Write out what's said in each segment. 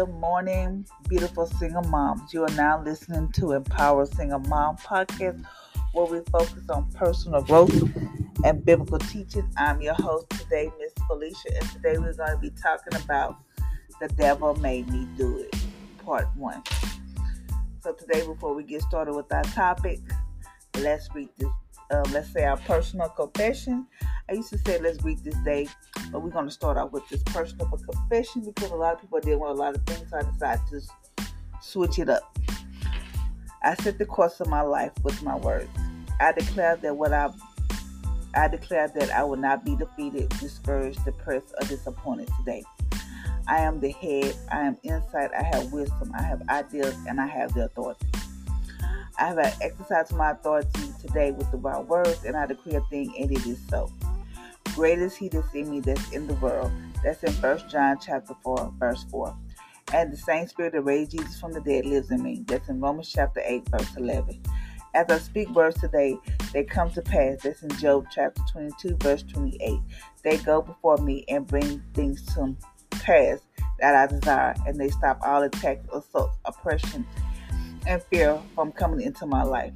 Good morning, beautiful single moms. You are now listening to Empower Single Mom podcast, where we focus on personal growth and biblical teaching. I'm your host today, Miss Felicia, and today we're going to be talking about The Devil Made Me Do It, part one. So, today, before we get started with our topic, let's read this. Um, let's say our personal confession. I used to say let's read this day, but we're going to start out with this personal confession because a lot of people dealing with a lot of things. So I decided to switch it up. I set the course of my life with my words. I declare that what I I declare that I will not be defeated, discouraged, depressed, or disappointed today. I am the head. I am insight. I have wisdom. I have ideas, and I have the authority. I have exercised my authority today with the right words, and I decree a thing, and it is so. Great is he that's in me that's in the world. That's in 1 John chapter 4, verse 4. And the same spirit that raised Jesus from the dead lives in me. That's in Romans chapter 8, verse 11. As I speak words today, they come to pass. That's in Job chapter 22, verse 28. They go before me and bring things to pass that I desire, and they stop all attacks, assaults, oppression, and fear from coming into my life.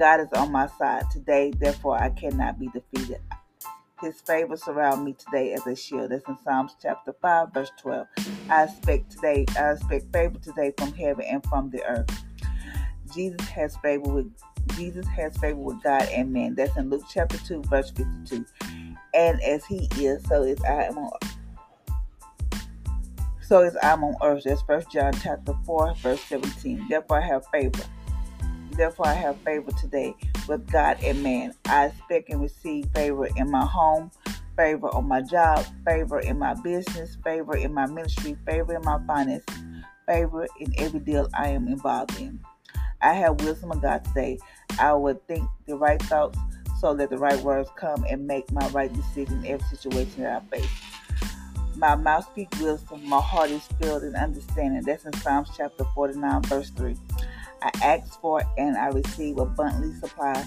God is on my side today, therefore I cannot be defeated. His favor surround me today as a shield. That's in Psalms chapter 5, verse 12. I expect today, I expect favor today from heaven and from the earth. Jesus has favor with Jesus has favor with God and man. That's in Luke chapter 2, verse 52. And as he is, so is I am on so is I'm on earth. That's first John chapter 4, verse 17. Therefore I have favor. Therefore I have favor today with God and man. I expect and receive favor in my home, favor on my job, favor in my business, favor in my ministry, favor in my finances, favor in every deal I am involved in. I have wisdom of God today. I will think the right thoughts so that the right words come and make my right decision in every situation that I face. My mouth speaks wisdom, my heart is filled in understanding. That's in Psalms chapter 49, verse 3. I ask for and I receive abundantly supply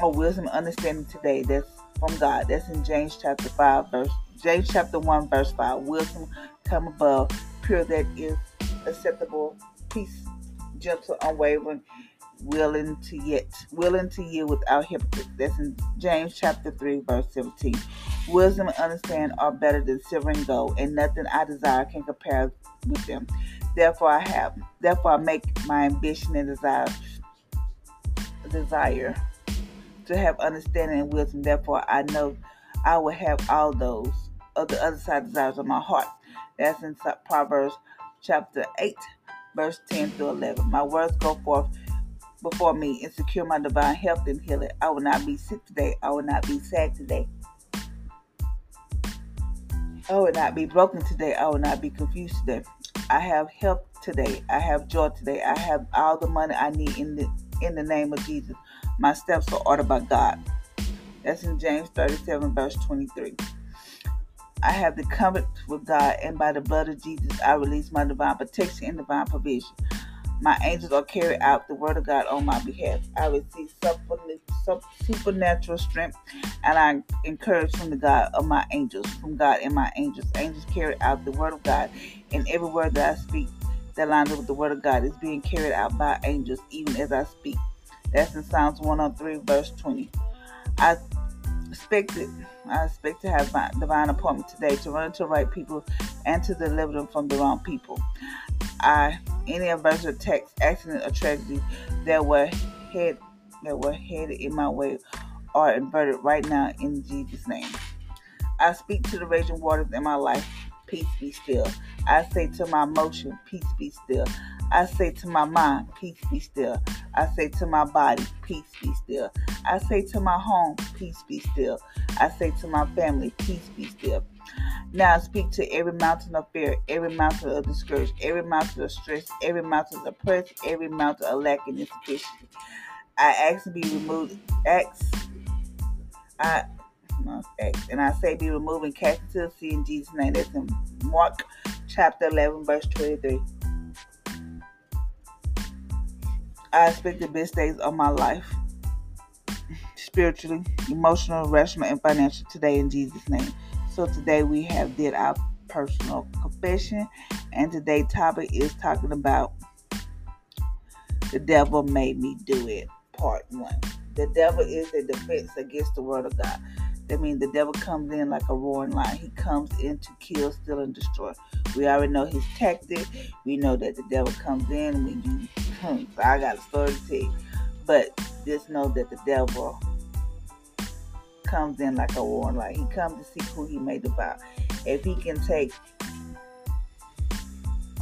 of wisdom and understanding today. That's from God. That's in James chapter 5, verse James chapter 1, verse 5. Wisdom come above, pure that is acceptable, peace, gentle, unwavering, willing to yet willing to yield without hypocrisy. That's in James chapter 3, verse 17. Wisdom and understanding are better than silver and gold, and nothing I desire can compare with them. Therefore I have therefore I make my ambition and desire desire to have understanding and wisdom. Therefore I know I will have all those of the other side desires of my heart. That's in Proverbs chapter 8, verse 10 through 11. My words go forth before me and secure my divine health and healing. I will not be sick today. I will not be sad today. I will not be broken today. I will not be confused today. I have help today. I have joy today. I have all the money I need in the in the name of Jesus. My steps are ordered by God. That's in James 37, verse 23. I have the covenant with God, and by the blood of Jesus, I release my divine protection and divine provision. My angels are carrying out the word of God on my behalf. I receive supernatural strength, and I encourage from the God of my angels, from God and my angels. Angels carry out the word of God, and every word that I speak that lines up with the word of God is being carried out by angels, even as I speak. That's in Psalms 103, verse 20. I expect it. I expect to have my divine appointment today to run into the right people and to deliver them from the wrong people. I any adverse attacks, accident, or tragedy that were head that were headed in my way are inverted right now in Jesus' name. I speak to the raging waters in my life, peace be still. I say to my emotion, peace be still. I say to my mind, peace be still. I say to my body, peace be still. I say to my home, peace be still. I say to my family, peace be still. Now I speak to every mountain of fear, every mountain of discouragement, every mountain of stress, every mountain of oppression, every mountain of lack and insufficiency. I ask to be removed. Ask. I And I say be removing into in Jesus' name. That's in Mark chapter 11, verse 23. I expect the best days of my life, spiritually, emotional, rational, and financial today in Jesus' name. So today we have did our personal confession. And today's topic is talking about the devil made me do it, part one. The devil is a defense against the word of God. That means the devil comes in like a roaring lion. He comes in to kill, steal, and destroy. We already know his tactic. We know that the devil comes in when you. Hmm, so I got a story to tell. But just know that the devil comes in like a roaring lion. He comes to see who he may devour. If he can take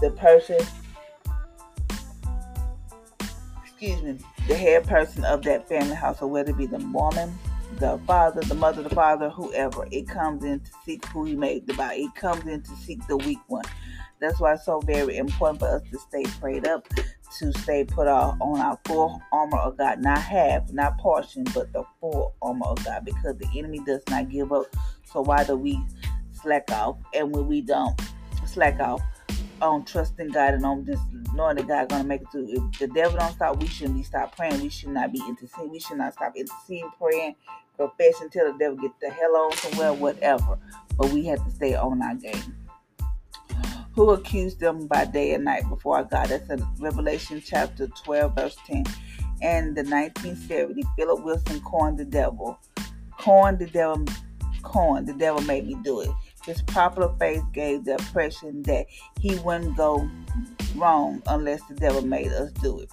the person, excuse me, the head person of that family household, whether it be the woman, the father, the mother, the father, whoever. It comes in to seek who he made the body. It comes in to seek the weak one. That's why it's so very important for us to stay prayed up, to stay put on our full armor of God. Not half, not portion, but the full armor of God. Because the enemy does not give up. So why do we slack off? And when we don't slack off on trusting God and on just knowing that God's gonna make it through. If the devil don't stop, we shouldn't be stop praying. We should not be interceding. We should not stop interceding, praying, confessing till the devil get the hell on somewhere, whatever. But we have to stay on our game. Who accused them by day and night before our God? That's in Revelation chapter 12, verse 10. And the 1970, Flip Wilson coined the devil. Coined the devil. Coined the devil made me do it. His popular faith gave the impression that he wouldn't go wrong unless the devil made us do it.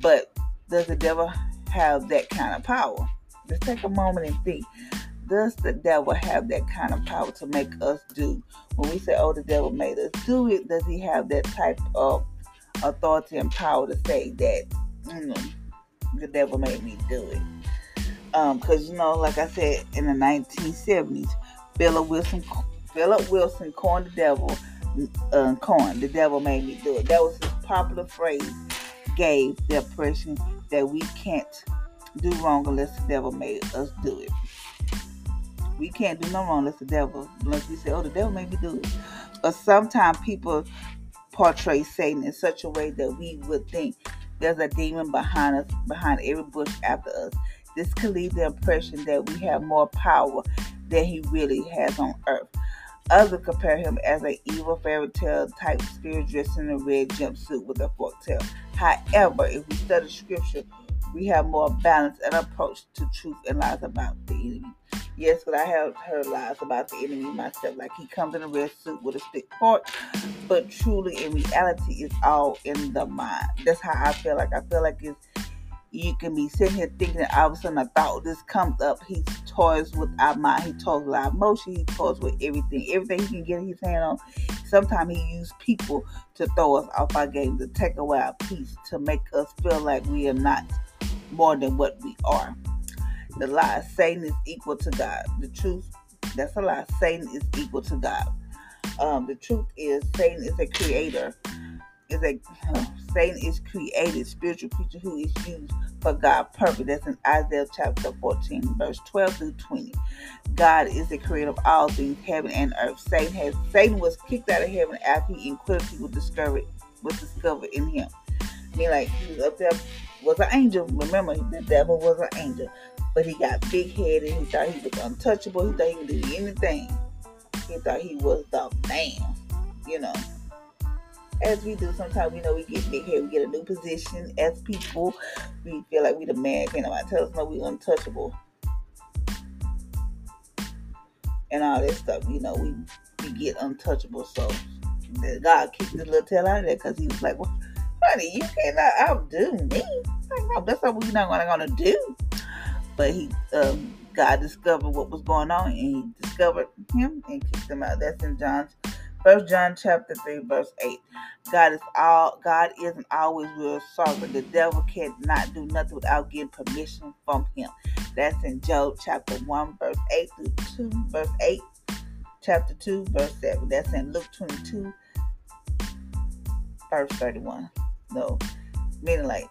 But does the devil have that kind of power? Let's take a moment and think. Does the devil have that kind of power to make us do? When we say, oh, the devil made us do it, does he have that type of authority and power to say that mm, the devil made me do it? Because, um, you know, like I said, in the 1970s, Flip Wilson, Flip Wilson coined the devil uh, corn. The devil made me do it. That was his popular phrase. Gave the impression that we can't do wrong unless the devil made us do it. We can't do no wrong unless the devil, unless we say, "Oh, the devil made me do it." But sometimes people portray Satan in such a way that we would think there's a demon behind us, behind every bush after us. This could leave the impression that we have more power than he really has on earth. Others compare him as an evil fairy tale type spirit dressed in a red jumpsuit with a forked tail. However, if we study scripture, we have more balance and approach to truth and lies about the enemy. Yes, but I have heard lies about the enemy myself, like he comes in a red suit with a stick fork, but truly in reality, it's all in the mind. That's how I feel like. I feel like it's you can be sitting here thinking all of a sudden a thought this comes up. He toys with our mind, he toys with our emotion, he toys with everything. Everything he can get his hand on. Sometimes he uses people to throw us off our game, to take away our peace, to make us feel like we are not more than what we are. The lie, Satan is equal to God. The truth, that's a lie. Satan is equal to God. Um, the truth is Satan is a creator is a Satan is created spiritual creature who is used for God's purpose. That's in Isaiah chapter 14, verse 12 through 20. God is the creator of all things, heaven and earth. Satan has Satan was kicked out of heaven after he iniquity was discovered was discovered in him. I mean, like he was up there was an angel. Remember, the devil was an angel, but he got big headed. He thought he was untouchable. He thought he could do anything. He thought he was the man. You know as we do sometimes we know we get big head, we get a new position as people. We feel like we the man, can't nobody tell us no we untouchable. And all that stuff, you know, we we get untouchable. So God kicked the little tail out of there because he was like, well, honey, you cannot outdo me. Like, no, that's what you're not gonna, gonna do. But he um God discovered what was going on and he discovered him and kicked him out. That's in John's First John chapter 3, verse 8. God is all God isn't always real sovereign. The devil cannot do nothing without getting permission from him. That's in Job chapter 1, verse 8 through 2, verse 8, chapter 2, verse 7. That's in Luke 22, verse 31. No, meaning like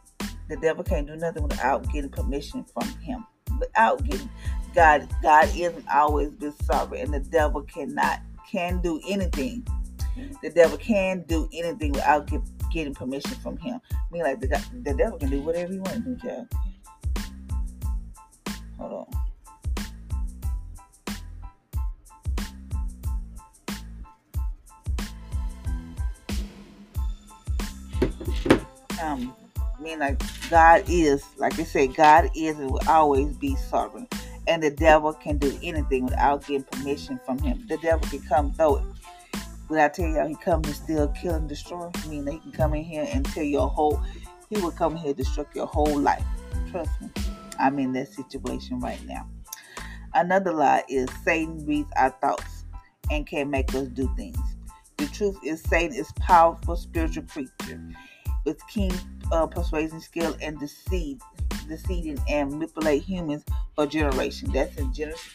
the devil can't do nothing without getting permission from him. Without getting God, God isn't always this sovereign, and the devil cannot can do anything. The devil can do anything without get, getting permission from him. I mean, like the, the devil can do whatever he wants to do. Hold on. Um, I mean, like God is, like I say, God is and will always be sovereign. And the devil can do anything without getting permission from him. The devil can come throw it. But I tell you, he comes to steal, kill, and destroy. I mean, he can come in here and tell your whole, he will come here and destroy your whole life. Trust me. I'm in that situation right now. Another lie is Satan reads our thoughts and can make us do things. The truth is Satan is powerful spiritual creature with keen uh, persuasion skill and deceit, deceiving and manipulate humans for generations. That's in Genesis,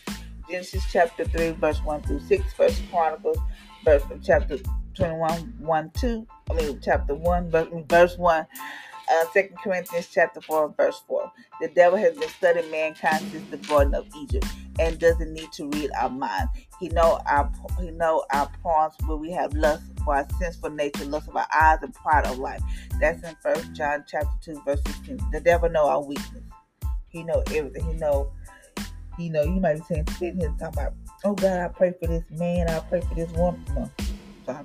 Genesis chapter 3, verse 1 through 6, First Chronicles, verse chapter 21, 1, 2, I mean, chapter 1, verse, verse 1 uh, 2 Corinthians chapter 4, verse 4. The devil has been studying mankind since the Garden of Egypt and doesn't need to read our mind. He know our he know our pawns where we have lust for our sinful nature, lust of our eyes, and pride of life. That's in First John chapter 2, verse 16. The devil know our weakness. He know everything. He know you know, you might be saying sitting here talking about, oh God, I pray for this man, I pray for this woman. No. So I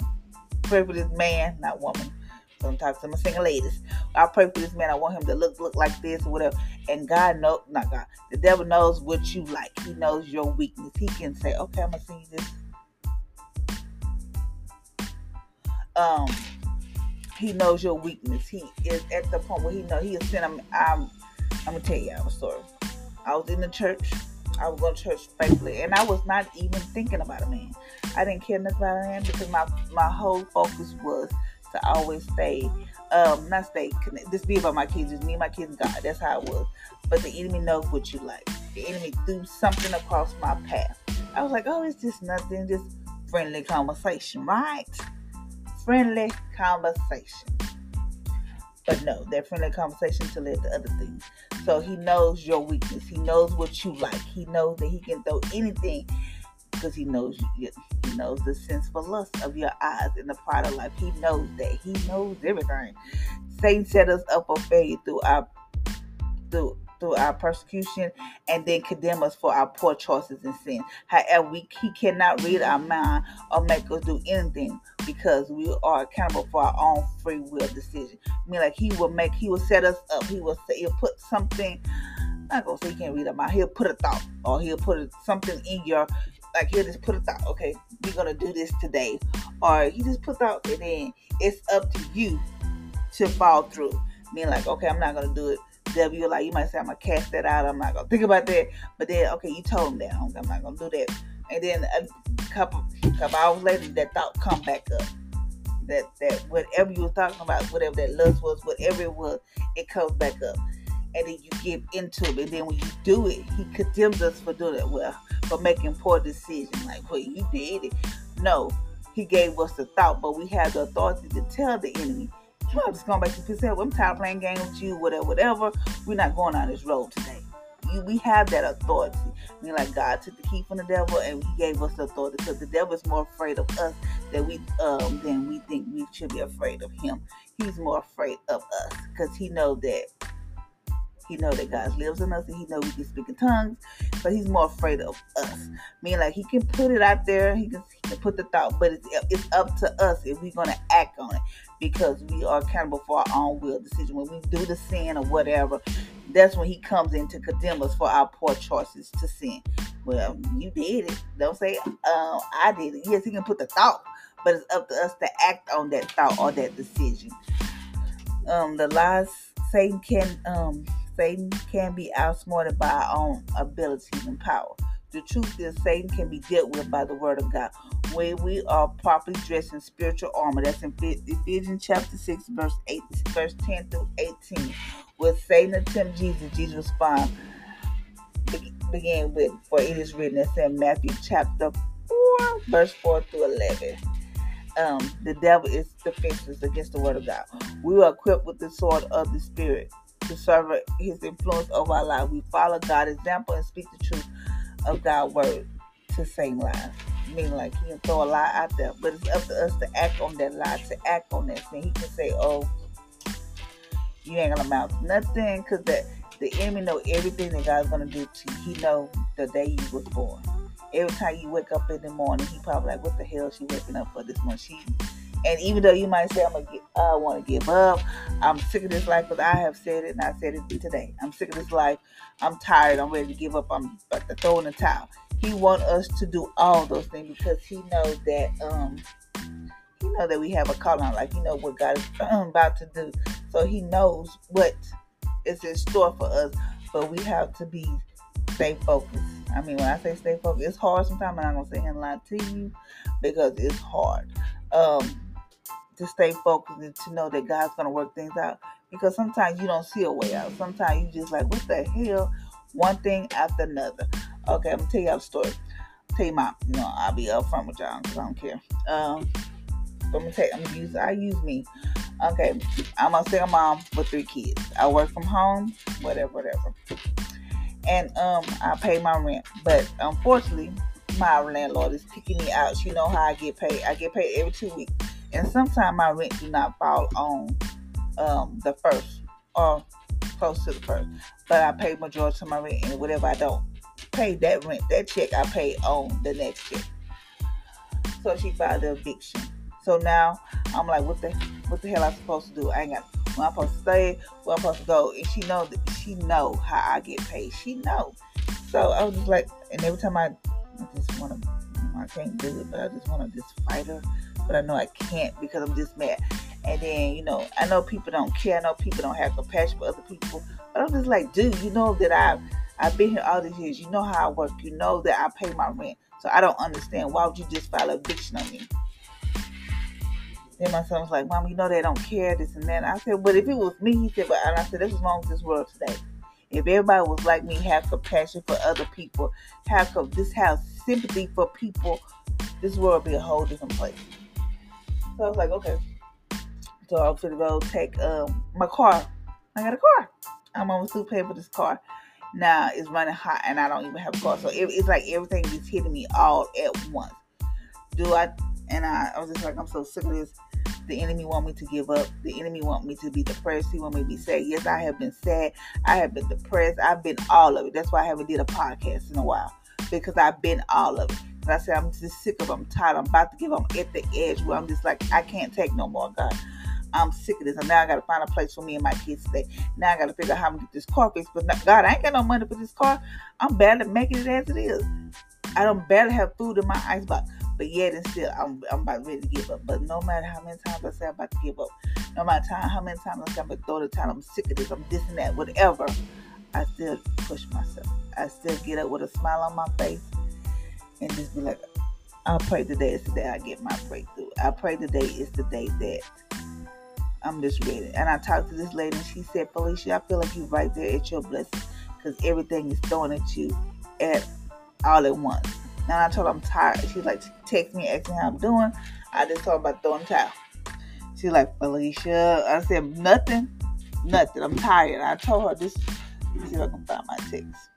pray for this man, not woman sometimes I'm single ladies. I pray for this man. I want him to look look like this or whatever. And God knows, not God. The devil knows what you like. He knows your weakness. He can say, "Okay, I'm gonna send you this." Um, he knows your weakness. He is at the point where he know he is sending. I'm, I'm gonna tell you a story. I was in the church. I was going to church faithfully, and I was not even thinking about a man. I didn't care nothing about a man because my my whole focus was to always stay, um, not stay connected. Just be about my kids, just me and my kids God. That's how it was. But the enemy knows what you like. The enemy threw something across my path. I was like, oh, it's just nothing, just friendly conversation, right? Friendly conversation. But no, that friendly conversation to lead to other things. So he knows your weakness. He knows what you like. He knows that he can throw anything because he knows you, he knows the sensual lust of your eyes in the pride of life. He knows that. He knows everything. Satan set us up for failure through our through through our persecution and then condemn us for our poor choices and sin. However, we, he cannot read our mind or make us do anything because we are accountable for our own free will decision. I mean, like he will make, he will set us up. He will say, he'll put something. I'm not gonna say he can't read our mind. He'll put a thought or he'll put something in your like he'll just put a thought, okay, we're gonna do this today, or he just put out, and then it's up to you to follow through. Being like, okay, I'm not gonna do it. W, like you might say, I'm gonna cast that out. I'm not gonna think about that. But then, okay, you told him that I'm not gonna do that. And then a couple couple hours later, that thought come back up. That that whatever you were talking about, whatever that lust was, whatever it was, it comes back up. And then you get into it. And then when you do it, he condemns us for doing it. Well, for making poor decisions. Like, well, you did it. No, he gave us the thought, but we have the authority to tell the enemy, you are just going back to yourself. I'm tired of playing games with you, whatever, whatever. We're not going on this road today. You, we have that authority. I mean, like God took the key from the devil and He gave us the authority because the devil is more afraid of us than we um than we think we should be afraid of him. He's more afraid of us because he knows that he know that God lives in us and he know we can speak in tongues, but he's more afraid of us. Mean, like he can put it out there, he can, he can put the thought, but it's, it's up to us if we're to act on it because we are accountable for our own will decision. When we do the sin or whatever, that's when he comes in to condemn us for our poor choices to sin. Well, you did it. Don't say, uh, I did it. Yes, he can put the thought, but it's up to us to act on that thought or that decision. Um, the lies Satan can um Satan can be outsmarted by our own abilities and power. The truth is, Satan can be dealt with by the word of God. When we are properly dressed in spiritual armor, that's in Ephesians chapter 6, verse 8, verse 10 through 18. With Satan attempt Jesus, Jesus respond begin with, for it is written, that's in Matthew chapter 4, verse 4 through 11. Um, the devil is defenseless against the word of God. We are equipped with the sword of the Spirit to serve his influence over our life. We follow God's example and speak the truth of God's word to same lies. Meaning like he can throw a lie out there, but it's up to us to act on that lie, to act on that thing. He can say, Oh, you ain't gonna amount to nothing because that the enemy know everything that God's gonna do to you. He know the day you was born. Every time you wake up in the morning, he probably like, What the hell she waking up for this morning? She And even though you might say I'm gonna I want to give up, I'm sick of this life. but I have said it, and I said it today. I'm sick of this life. I'm tired. I'm ready to give up. I'm about to throw in the towel. He want us to do all those things because he knows that um he know that we have a calling. Like he know what God is about to do. So he knows what is in store for us. But we have to be stay focused. I mean, when I say stay focused, it's hard sometimes. I'm not gonna say and lie to you because it's hard. Um, to stay focused and to know that God's gonna work things out. Because sometimes you don't see a way out. Sometimes you just like, what the hell? One thing after another. Okay, I'm gonna tell y'all a story. Tell you my, you know, I'll be upfront with y'all because I don't care. Um, I'm gonna take, I'm gonna use, I use me. Okay, I'm a single mom with three kids. I work from home, whatever, whatever. And um, I pay my rent, but unfortunately, my landlord is kicking me out. She know how I get paid. I get paid every two weeks, and sometimes my rent do not fall on um, the first or close to the first. But I pay majority of my rent, and whatever I don't pay that rent, that check I pay on the next check. So she filed the eviction. So now I'm like, what the what the hell I supposed to do? I ain't got where I'm supposed to stay, where I'm supposed to go. And she know that she know how I get paid. She know. So I was just like, and every time I, I just want to, I can't do it, but I just want to just fight her. But I know I can't because I'm just mad. And then, you know, I know people don't care. I know people don't have compassion for other people. But I'm just like, dude, you know that I've, I've been here all these years. You know how I work. You know that I pay my rent. So I don't understand. Why would you just file eviction on me? Then my son was like, Mom, you know they don't care, this and that. I said, But if it was me, he said, But and I said, This is wrong with this world today. If everybody was like me, have compassion for other people, have this have sympathy for people, this world would be a whole different place. So I was like, okay. So I'm gonna go take um, my car. I got a car. I'm almost to pay for this car. Now it's running hot and I don't even have a car. So it, it's like everything is hitting me all at once. Do I? And I, I was just like, I'm so sick of this the enemy want me to give up. The enemy want me to be depressed. He want me to be sad. Yes, I have been sad. I have been depressed. I've been all of it. That's why I haven't did a podcast in a while because I've been all of it. I said I'm just sick of. It. I'm tired. I'm about to give. Up. I'm at the edge where I'm just like I can't take no more. God, I'm sick of this. And now I got to find a place for me and my kids to stay. Now I got to figure out how I'm gonna get this car fixed. But God, I ain't got no money for this car. I'm barely making it as it is. I don't barely have food in my icebox. But yet and still, I'm, I'm about ready to give up. But no matter how many times I say I'm about to give up, no matter how many times I say I'm about to throw the time, I'm sick of this, I'm this and that, whatever, I still push myself. I still get up with a smile on my face and just be like, I pray today is the day I get my breakthrough. I pray today is the day that I'm just ready. And I talked to this lady and she said, Felicia, I feel like you're right there at your blessing because everything is thrown at you at all at once. And I told her I'm tired. She's like, text me asking how I'm doing. I just told her about throwing towel. She's like, Felicia. I said, nothing. Nothing. I'm tired. I told her me see if I can find my text.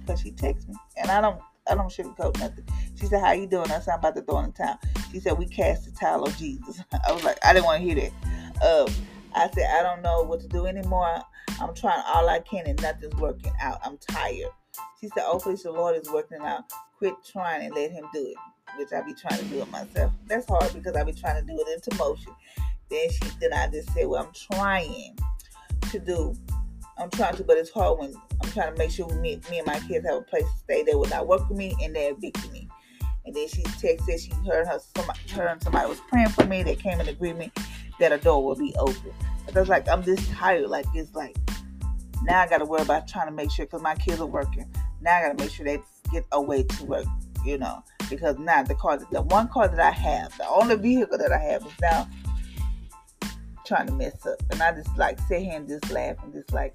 Because she texted me. And I don't I don't sugarcoat nothing. She said, How you doing? I said, I'm about to throw in the towel. She said, We cast the towel of Jesus. I was like, I didn't want to hear that. Um, I said, I don't know what to do anymore. I'm trying all I can and nothing's working out. I'm tired. She said, Hopefully the Lord is working out quit trying and let him do it, which I be trying to do it myself. That's hard because I be trying to do it into motion. Then she, then I just said, well, I'm trying to do. I'm trying to, but it's hard when I'm trying to make sure me, me and my kids have a place to stay. They will not work me and they evict me. And then she texted, she heard her, somebody, her and somebody was praying for me. They came in agreement that a door will be open. But I was like, I'm just tired. Like it's like now I got to worry about trying to make sure because my kids are working. Now I got to make sure they get away to work, you know, because now the car, the one car that I have, the only vehicle that I have is now trying to mess up. And I just like sit here and just laugh and just like,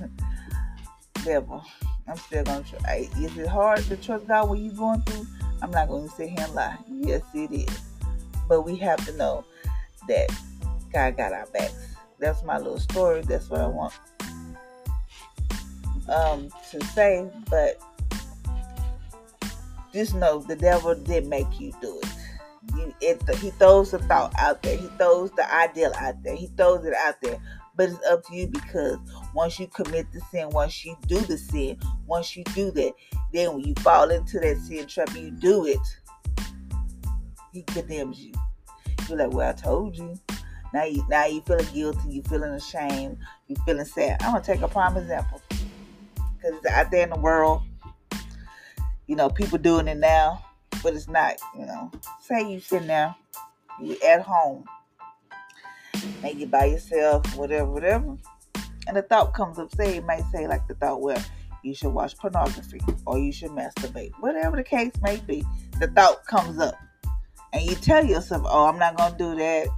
devil, I'm still going to try. Is it hard to trust God when you're going through? I'm not going to sit here and lie. Yes, it is. But we have to know that God got our backs. That's my little story. That's what I want um, to say. But just know the devil did make you do it. It he throws the thought out there. He throws the ideal out there. He throws it out there. But it's up to you because once you commit the sin, once you do the sin, once you do that, then when you fall into that sin trap, you do it. He condemns you. You're like, well, I told you. Now you now you feeling guilty, you feeling ashamed, you feeling sad. I'm gonna take a prime example. Cause it's out there in the world. You know, people doing it now, but it's not, you know. Say you sitting there, you at home, and you by yourself, whatever, whatever. And the thought comes up, say it might say like the thought where you should watch pornography or you should masturbate. Whatever the case may be, the thought comes up. And you tell yourself, oh, I'm not gonna do that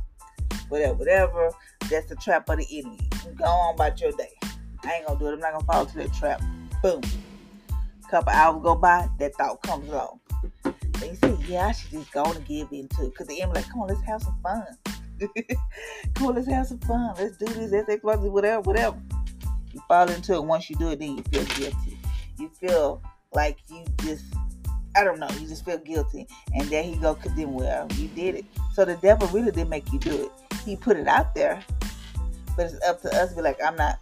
whatever, whatever. That's the trap of the enemy. Go on about your day. I ain't gonna do it. I'm not gonna fall into that trap. Boom. Couple hours go by, that thought comes along. You say, yeah, I should just go and give into it. Cause the enemy like, come on, let's have some fun. come on, let's have some fun. Let's do this, let's X, whatever, whatever. You fall into it. Once you do it, then you feel guilty. You feel like you just I don't know, you just feel guilty. And there he go because then, well, you did it. So the devil really didn't make you do it he put it out there. But it's up to us to be like, I'm not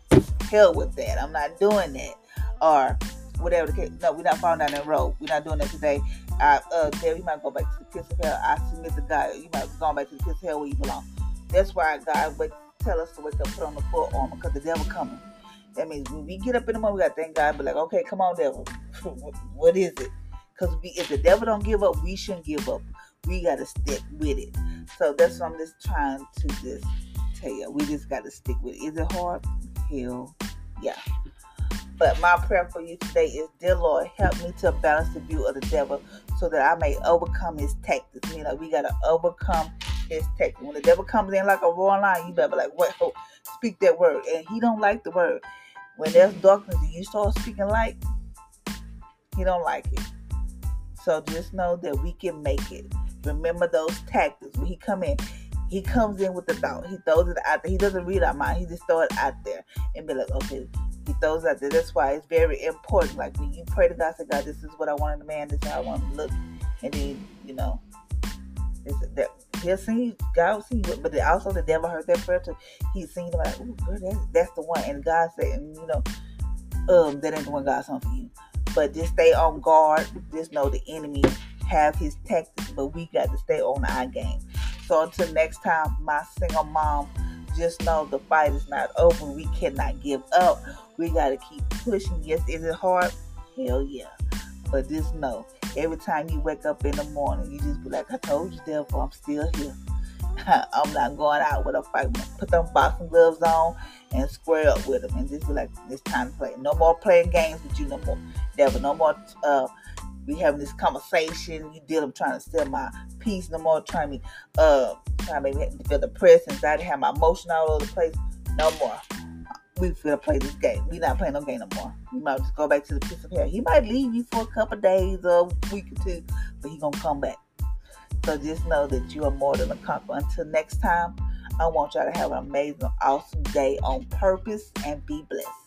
hell with that. I'm not doing that. Or whatever the case. No, we're not falling down that road. We're not doing that today. I, uh, Dave, you might go back to the pits of hell. I submit to God. You might go back to the pits of hell where you belong. That's why God would tell us to wake up, put on the full armor, because the devil coming. That means when we get up in the morning, we got to thank God, be like, okay, come on, devil. what is it? Because if the devil don't give up, we shouldn't give up. We got to stick with it. So that's what I'm just trying to just tell you. We just got to stick with it. Is it hard? Hell, yeah. But my prayer for you today is, dear Lord, help me to balance the view of the devil so that I may overcome his tactics. You know, we got to overcome his tactics. When the devil comes in like a roaring lion, you better be like, what? Oh, speak that word. And he don't like the word. When there's darkness and you start speaking light, he don't like it. So just know that we can make it. Remember those tactics. When he come in, he comes in with the thought. He throws it out there. He doesn't read our mind. He just throw it out there and be like, okay. He that there. That's why it's very important. Like when you pray to God, say, God, this is what I want in a man. This is how I want him to look. And then, you know, that he'll see God will see you, but also the devil heard that prayer too. He's seen like, oh, girl, that's, that's the one. And God said, and you know, um, that ain't the one God's on for you. But just stay on guard. Just know the enemy have his tactics, but we got to stay on our game. So until next time, my single mom, just know the fight is not over. We cannot give up. We got to keep pushing. Yes, is it hard? Hell yeah. But just know, every time you wake up in the morning, you just be like, I told you, devil, I'm still here. I'm not going out with a fight. Put them boxing gloves on and square up with them and just be like, it's time to play. No more playing games with you no more. Devil, no more uh, we having this conversation. You deal, I'm trying to steal my peace no more, trying to uh trying to make me feel depressed, anxiety, have my emotion all over the place. No more. We to play this game. We not playing no game no more. We might just go back to the piece of hair. He might leave you for a couple days or a week or two, but he gonna come back. So just know that you are more than a conqueror. Until next time, I want y'all to have an amazing, awesome day on purpose and be blessed.